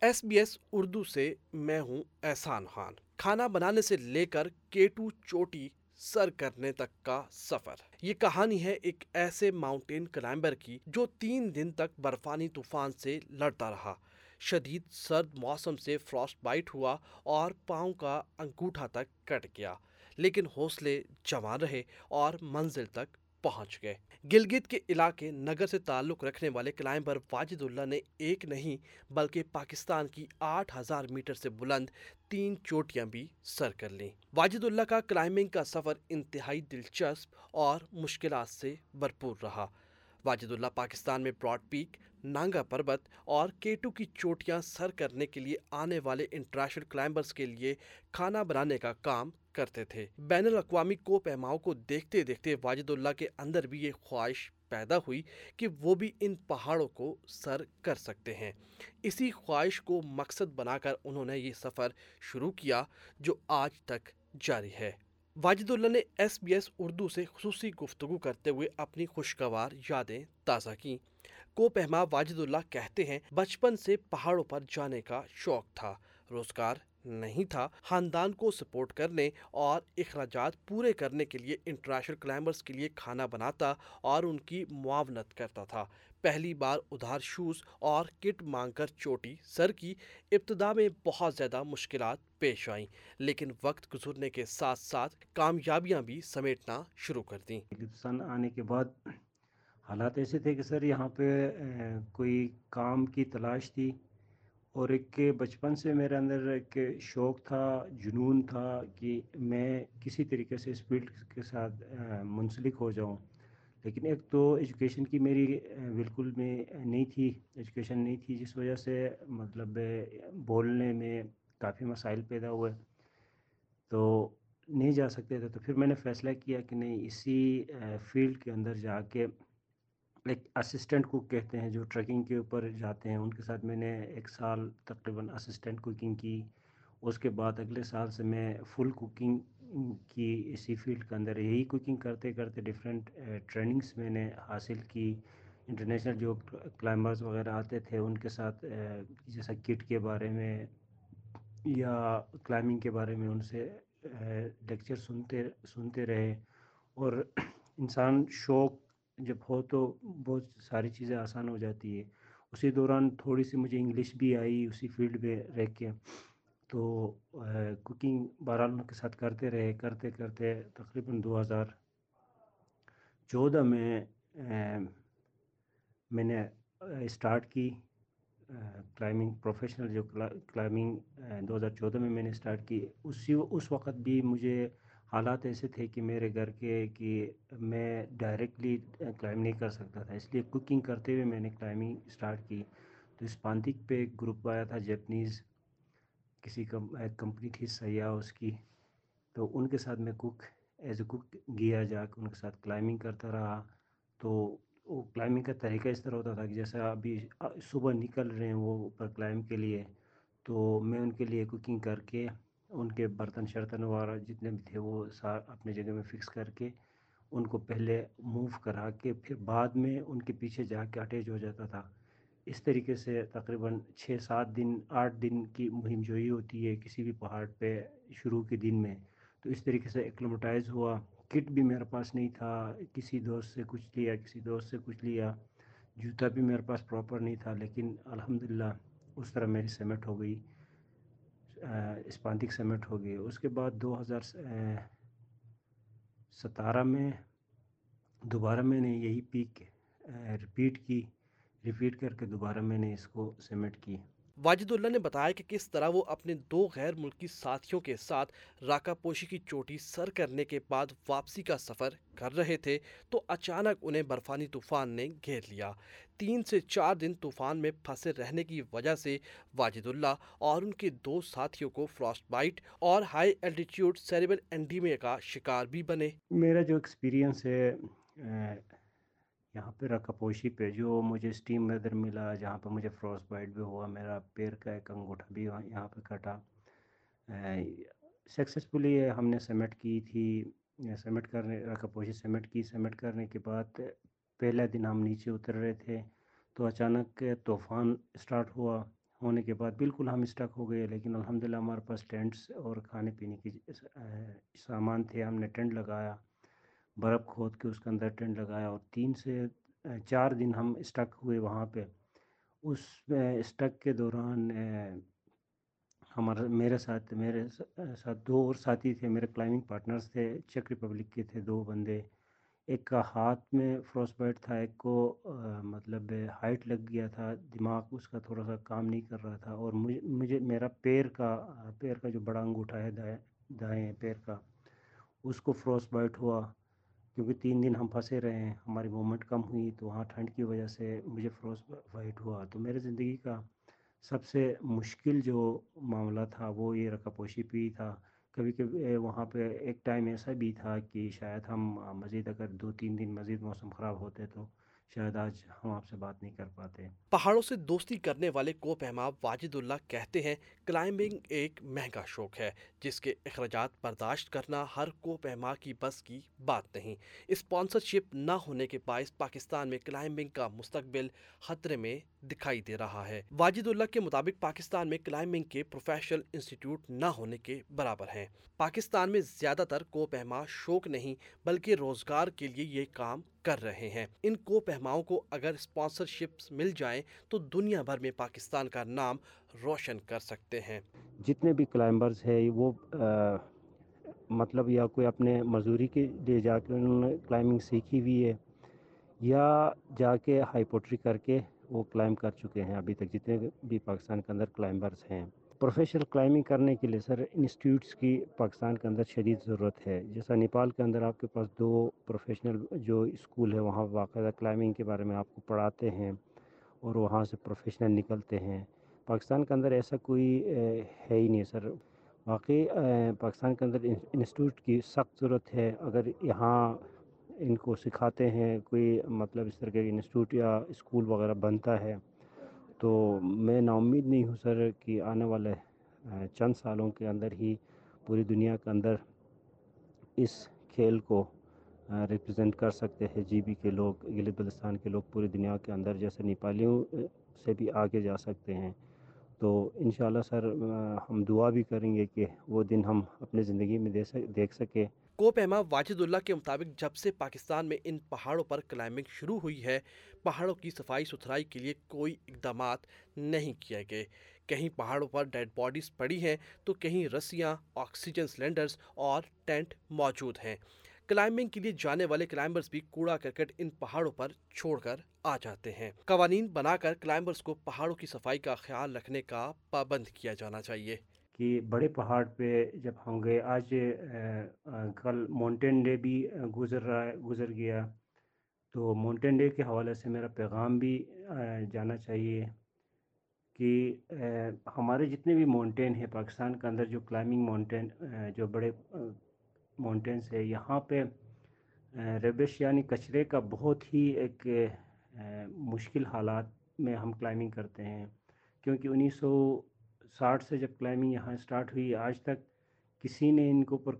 S B S Urdu سے میں ہوں احسان خان۔ کھانا بنانے سے لے کر کیٹو چوٹی سر کرنے تک کا سفر۔ یہ کہانی ہے ایک ایسے ماؤنٹین کلائمبر کی جو تین دن تک برفانی طوفان سے لڑتا رہا۔ شدید سرد موسم سے فراسٹ بائٹ ہوا اور پاؤں کا انگوٹھا تک کٹ گیا۔ لیکن حوصلے جمع رہے اور منزل تک پہنچ گئے۔ گلگت کے علاقے نگر سے تعلق رکھنے والے کلائمبر واجد اللہ نے ایک نہیں بلکہ پاکستان کی آٹھ ہزار میٹر سے بلند تین چوٹیاں بھی سر کر لیں۔ واجد اللہ کا کلائمبنگ کا سفر انتہائی دلچسپ اور مشکلات سے بھرپور رہا۔ واجد اللہ پاکستان میں براڈ پیک، نانگا پربت اور کیٹو کی چوٹیاں سر کرنے کے لیے آنے والے انٹرنیشنل کلائمبرز کے لیے کھانا بنانے کا کام کرتے تھے۔ بین الاقوامی کو پیماؤں کو دیکھتے دیکھتے واجد اللہ کے اندر بھی یہ خواہش پیدا ہوئی کہ وہ بھی ان پہاڑوں کو سر کر سکتے ہیں۔ اسی خواہش کو مقصد بنا کر انہوں نے یہ سفر شروع کیا جو آج تک جاری ہے۔ واجد اللہ نے ایس بی ایس اردو سے خصوصی گفتگو کرتے ہوئے اپنی خوشگوار یادیں تازہ کیں۔ کو پہما واجد اللہ کہتے ہیں، بچپن سے پہاڑوں پر جانے کا شوق تھا، روزگار نہیں تھا، خاندان کو سپورٹ کرنے اور اخراجات پورے کرنے کے لیے انٹرنیشنل کلائمبرز کے لیے کھانا بناتا اور ان کی معاونت کرتا تھا۔ پہلی بار ادھار شوز اور کٹ مانگ کر چوٹی سر کی ابتدا میں بہت زیادہ مشکلات پیش آئیں، لیکن وقت گزرنے کے ساتھ ساتھ کامیابیاں بھی سمیٹنا شروع کر دیں۔ ہندوستان آنے کے بعد حالات ایسے تھے کہ سر یہاں پہ کوئی کام کی تلاش تھی۔ اور ایک بچپن سے میرے اندر ایک شوق تھا، جنون تھا کہ میں کسی طریقے سے اس فیلڈ کے ساتھ منسلک ہو جاؤں۔ لیکن ایک تو ایجوکیشن کی میری بالکل میں نہیں تھی، ایجوکیشن نہیں تھی، جس وجہ سے مطلب بولنے میں کافی مسائل پیدا ہوئے۔ تو نہیں جا سکتے تھے، تو پھر میں نے فیصلہ کیا کہ نہیں، اسی فیلڈ کے اندر جا کے ایک اسسٹنٹ کوک کہتے ہیں جو ٹریکنگ کے اوپر جاتے ہیں۔ ان کے ساتھ میں نے ایک سال تقریباً اسسٹنٹ کوکنگ کی۔ اس کے بعد اگلے سال سے میں فل کوکنگ کی اسی فیلڈ کے اندر یہی کوکنگ کرتے کرتے ڈفرینٹ ٹریننگس eh, میں نے حاصل کی۔ انٹرنیشنل جو کلائمبرز وغیرہ آتے تھے، ان کے ساتھ eh, جیسا کٹ کے بارے میں یا کلائمبنگ کے بارے میں ان سے eh, لیکچر سنتے سنتے رہے۔ اور انسان شوق جب ہو تو بہت ساری چیزیں آسان ہو جاتی ہے اسی دوران تھوڑی سی مجھے انگلش بھی آئی اسی فیلڈ میں رہ کے۔ تو کوکنگ بہرحال ان کے ساتھ کرتے رہے، کرتے کرتے تقریباً دو ہزار چودہ میں میں نے اسٹارٹ کی۔ کلائمنگ پروفیشنل جو کلائمنگ دو ہزار چودہ میں میں نے اسٹارٹ کی۔ اسی، اس وقت بھی مجھے حالات ایسے تھے کہ میرے گھر کے کہ میں ڈائریکٹلی کلائم نہیں کر سکتا تھا، اس لیے کوکنگ کرتے ہوئے میں نے کلائمنگ اسٹارٹ کی۔ تو اس پانتک پہ ایک گروپ آیا تھا جیپنیز کسی کمپنی تھی سیاح اس کی۔ تو ان کے ساتھ میں کوک ایز اے کوک گیا جا کے، ان کے ساتھ کلائمنگ کرتا رہا۔ تو وہ کلائمنگ کا طریقہ اس طرح ہوتا تھا کہ جیسا ابھی صبح نکل رہے ہیں وہ اوپر کلائم کے لیے، تو میں ان کے لیے کوکنگ کر کے ان کے برتن شرتن وغیرہ جتنے بھی تھے وہ سار اپنے جگہ میں فکس کر کے ان کو پہلے موو کرا کے پھر بعد میں ان کے پیچھے جا کے اٹیچ ہو جاتا تھا۔ اس طریقے سے تقریباً چھ سات دن، آٹھ دن کی مہم جو ہی ہوتی ہے کسی بھی پہاڑ پہ شروع کے دن میں، تو اس طریقے سے ایکلومٹائز ہوا۔ کٹ بھی میرے پاس نہیں تھا، کسی دوست سے کچھ لیا، کسی دوست سے کچھ لیا۔ جوتا بھی میرے پاس پراپر نہیں تھا، لیکن الحمدللہ اس طرح میری سیمٹ ہو گئی۔ اسپانتک سمٹ ہو گئی۔ اس کے بعد دو ہزار ستارہ میں، دوبارہ میں نے یہی پیک رپیٹ کی رپیٹ کر کے دوبارہ میں نے اس کو سمٹ کی۔ واجد اللہ نے بتایا کہ کس طرح وہ اپنے دو غیر ملکی ساتھیوں کے ساتھ راکا پوشی کی چوٹی سر کرنے کے بعد واپسی کا سفر کر رہے تھے تو اچانک انہیں برفانی طوفان نے گھیر لیا۔ تین سے چار دن طوفان میں پھنسے رہنے کی وجہ سے واجد اللہ اور ان کے دو ساتھیوں کو فراسٹ بائٹ اور ہائی الٹیٹیوڈ سیریبل انڈیمیا کا شکار بھی بنے۔ میرا جو ایکسپیرینس ہے یہاں پہ رکھا پوشی پہ، جو مجھے اسٹیم ویدر ملا، جہاں پہ مجھے فروس بائٹ بھی ہوا، میرا پیر کا ایک انگوٹھا بھی یہاں پہ کٹا۔ سکسیزفلی ہم نے سمٹ کی تھی۔ سمٹ کرنے رکھا پوشی سمٹ کی۔ سمٹ کرنے کے بعد پہلا دن ہم نیچے اتر رہے تھے تو اچانک طوفان اسٹارٹ ہوا۔ ہونے کے بعد بالکل ہم اسٹک ہو گئے، لیکن الحمدللہ ہمارے پاس ٹینٹس اور کھانے پینے کی سامان تھے، ہم نے ٹینٹ لگایا۔ برف کھود کے اس کے اندر ٹینٹ لگایا اور تین سے چار دن ہم اسٹک ہوئے وہاں پہ۔ اس اسٹک کے دوران ہمارا میرے ساتھ میرے ساتھ دو اور ساتھی تھے، میرے کلائمنگ پارٹنرز تھے چیک ریپبلک کے تھے دو بندے۔ ایک کا ہاتھ میں فروس بائٹ تھا، ایک کو مطلب ہائٹ لگ گیا تھا، دماغ اس کا تھوڑا سا کام نہیں کر رہا تھا اور مجھے مجھے، میرا پیر کا پیر کا جو بڑا انگوٹھا ہے دائیں دائیں پیر کا، اس کو فروس بائٹ ہوا۔ کیونکہ تین دن ہم پھنسے رہے ہیں، ہماری موومنٹ کم ہوئی تو وہاں ٹھنڈ کی وجہ سے مجھے فروز وائٹ ہوا۔ تو میرے زندگی کا سب سے مشکل جو معاملہ تھا وہ یہ رکا پوشی پی تھا۔ کبھی کبھی وہاں پہ ایک ٹائم ایسا بھی تھا کہ شاید ہم مزید اگر دو تین دن مزید موسم خراب ہوتے تو شاید آج ہم آپ سے بات نہیں کر پاتے۔ پہاڑوں سے دوستی کرنے والے کو پہما واجد اللہ کہتے ہیں کلائمبنگ ایک مہنگا شوق ہے، جس کے اخراجات برداشت کرنا ہر کو پہما کی بس کی بات نہیں۔ اسپانسرشپ نہ ہونے کے باعث پاکستان میں کلائمبنگ کا مستقبل خطرے میں دکھائی دے رہا ہے۔ واجد اللہ کے مطابق پاکستان میں کلائمبنگ کے پروفیشنل انسٹیٹیوٹ نہ ہونے کے برابر ہیں۔ پاکستان میں زیادہ تر کو پہما شوق نہیں، بلکہ روزگار کے لیے یہ کام کر رہے ہیں۔ ان کو پہماؤں کو اگر اسپانسرشپس مل جائیں تو دنیا بھر میں پاکستان کا نام روشن کر سکتے ہیں۔ جتنے بھی کلائمبرز ہیں، وہ مطلب یا کوئی اپنے مزدوری کے لیے جا کے انہوں نے کلائمبنگ سیکھی ہوئی ہے، یا جا کے ہائیپوٹری کر کے وہ کلائم کر چکے ہیں۔ ابھی تک جتنے بھی پاکستان کے اندر کلائمبرز ہیں۔ پروفیشنل کلائمنگ کرنے کے لیے سر انسٹیٹیوٹس کی پاکستان کے اندر شدید ضرورت ہے۔ جیسا نیپال کے اندر آپ کے پاس دو پروفیشنل جو اسکول ہے وہاں باقاعدہ کلائمنگ کے بارے میں آپ کو پڑھاتے ہیں اور وہاں سے پروفیشنل نکلتے ہیں۔ پاکستان کے اندر ایسا کوئی ہے ہی نہیں سر۔ واقعی پاکستان کے اندر انسٹیٹیوٹ کی سخت ضرورت ہے۔ اگر یہاں ان کو سکھاتے ہیں، کوئی مطلب اس طرح کے انسٹیٹیوٹ یا اسکول وغیرہ بنتا ہے تو میں نا امید نہیں ہوں سر کہ آنے والے چند سالوں کے اندر ہی پوری دنیا کے اندر اس کھیل کو ریپرزینٹ کر سکتے ہیں۔ جی بی کے لوگ گلت بلستان کے لوگ پوری دنیا کے اندر جیسے نیپالیوں سے بھی آگے جا سکتے ہیں۔ تو انشاءاللہ سر ہم دعا بھی کریں گے کہ وہ دن ہم اپنے زندگی میں دیکھ سکے کو پیما واجد اللہ کے مطابق جب سے پاکستان میں ان پہاڑوں پر کلائمبنگ شروع ہوئی ہے پہاڑوں کی صفائی ستھرائی کے لیے کوئی اقدامات نہیں کیے گئے۔ کہیں پہاڑوں پر ڈیڈ باڈیز پڑی ہیں تو کہیں رسیاں، آکسیجن سلنڈرز اور ٹینٹ موجود ہیں۔ کلائمبنگ کے لیے جانے والے کلائمبرز بھی کوڑا کرکٹ ان پہاڑوں پر چھوڑ کر آ جاتے ہیں۔ قوانین بنا کر کلائمبرز کو پہاڑوں کی صفائی کا خیال رکھنے کا پابند کیا جانا چاہیے۔ کہ بڑے پہاڑ پہ جب ہم گئے آج کل مونٹین ڈے بھی گزر رہا ہے، گزر گیا۔ تو مونٹین ڈے کے حوالے سے میرا پیغام بھی جانا چاہیے کہ ہمارے جتنے بھی مونٹین ہیں، پاکستان کے اندر جو کلائمنگ مونٹین جو بڑے مونٹینس ہے یہاں پہ ریبش یعنی کچرے کا بہت ہی ایک مشکل حالات میں ہم کلائمنگ کرتے ہیں۔ کیونکہ انیس سو ساٹھ سے جب کلائمنگ یہاں اسٹارٹ ہوئی، آج تک کسی نے ان کے اوپر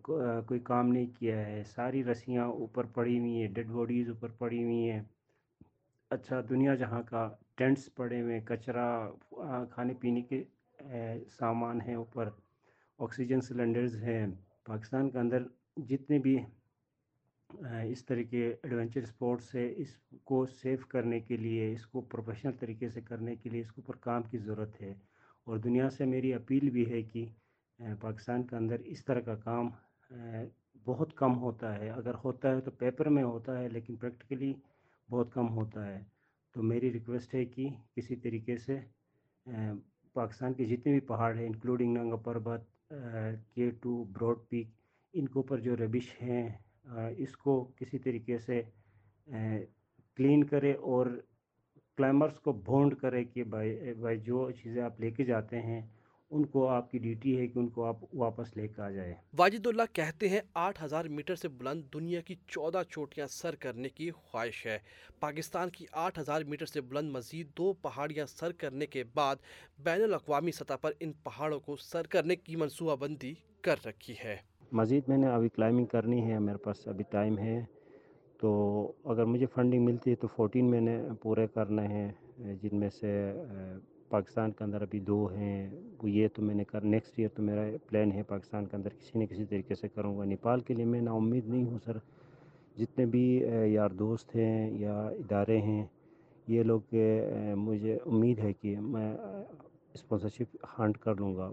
کوئی کام نہیں کیا ہے۔ ساری رسیاں اوپر پڑی ہوئی ہیں، ڈیڈ باڈیز اوپر پڑی ہوئی ہیں۔ اچھا دنیا جہاں کا ٹینٹس پڑے ہوئے کچرا کھانے پینے کے سامان ہیں اوپر، آکسیجن سلنڈرز ہیں۔ پاکستان کے اندر جتنے بھی اس طرح کے ایڈونچر اسپورٹس ہے اس کو سیف کرنے کے لیے، اس کو پروفیشنل طریقے سے کرنے کے لیے، اس کے اوپر کام کی ضرورت ہے۔ اور دنیا سے میری اپیل بھی ہے کہ پاکستان کے اندر اس طرح کا کام بہت کم ہوتا ہے۔ اگر ہوتا ہے تو پیپر میں ہوتا ہے، لیکن پریکٹیکلی بہت کم ہوتا ہے۔ تو میری ریکویسٹ ہے کہ کسی طریقے سے پاکستان کے جتنے بھی پہاڑ ہیں، انکلوڈنگ ننگا پربت کے ٹو، براڈ پیک، ان کے اوپر جو ربش ہیں اس کو کسی طریقے سے کلین کرے اور کلائمرز کو بونڈ کرے کہ بھائی بھائی، جو چیزیں آپ لے کے جاتے ہیں ان کو آپ کی ڈیوٹی ہے کہ ان کو آپ واپس لے کے آ جائے واجد اللہ کہتے ہیں آٹھ ہزار میٹر سے بلند دنیا کی چودہ چوٹیاں سر کرنے کی خواہش ہے۔ پاکستان کی آٹھ ہزار میٹر سے بلند مزید دو پہاڑیاں سر کرنے کے بعد بین الاقوامی سطح پر ان پہاڑوں کو سر کرنے کی منصوبہ بندی کر رکھی ہے۔ مزید میں نے ابھی کلائمنگ کرنی ہے میرے پاس ابھی ٹائم ہے۔ تو اگر مجھے فنڈنگ ملتی ہے تو فورٹین میں نے پورے کرنے ہیں جن میں سے پاکستان کے اندر ابھی دو ہیں، وہ یہ تو میں نے کر نیکسٹ ایئر تو میرا پلان ہے پاکستان کے اندر کسی نہ کسی طریقے سے کروں گا۔ نیپال کے لیے میں نا امید نہیں ہوں سر۔ جتنے بھی یار دوست ہیں یا ادارے ہیں، یہ لوگ مجھے امید ہے کہ میں اسپانسرشپ ہانٹ کر لوں گا۔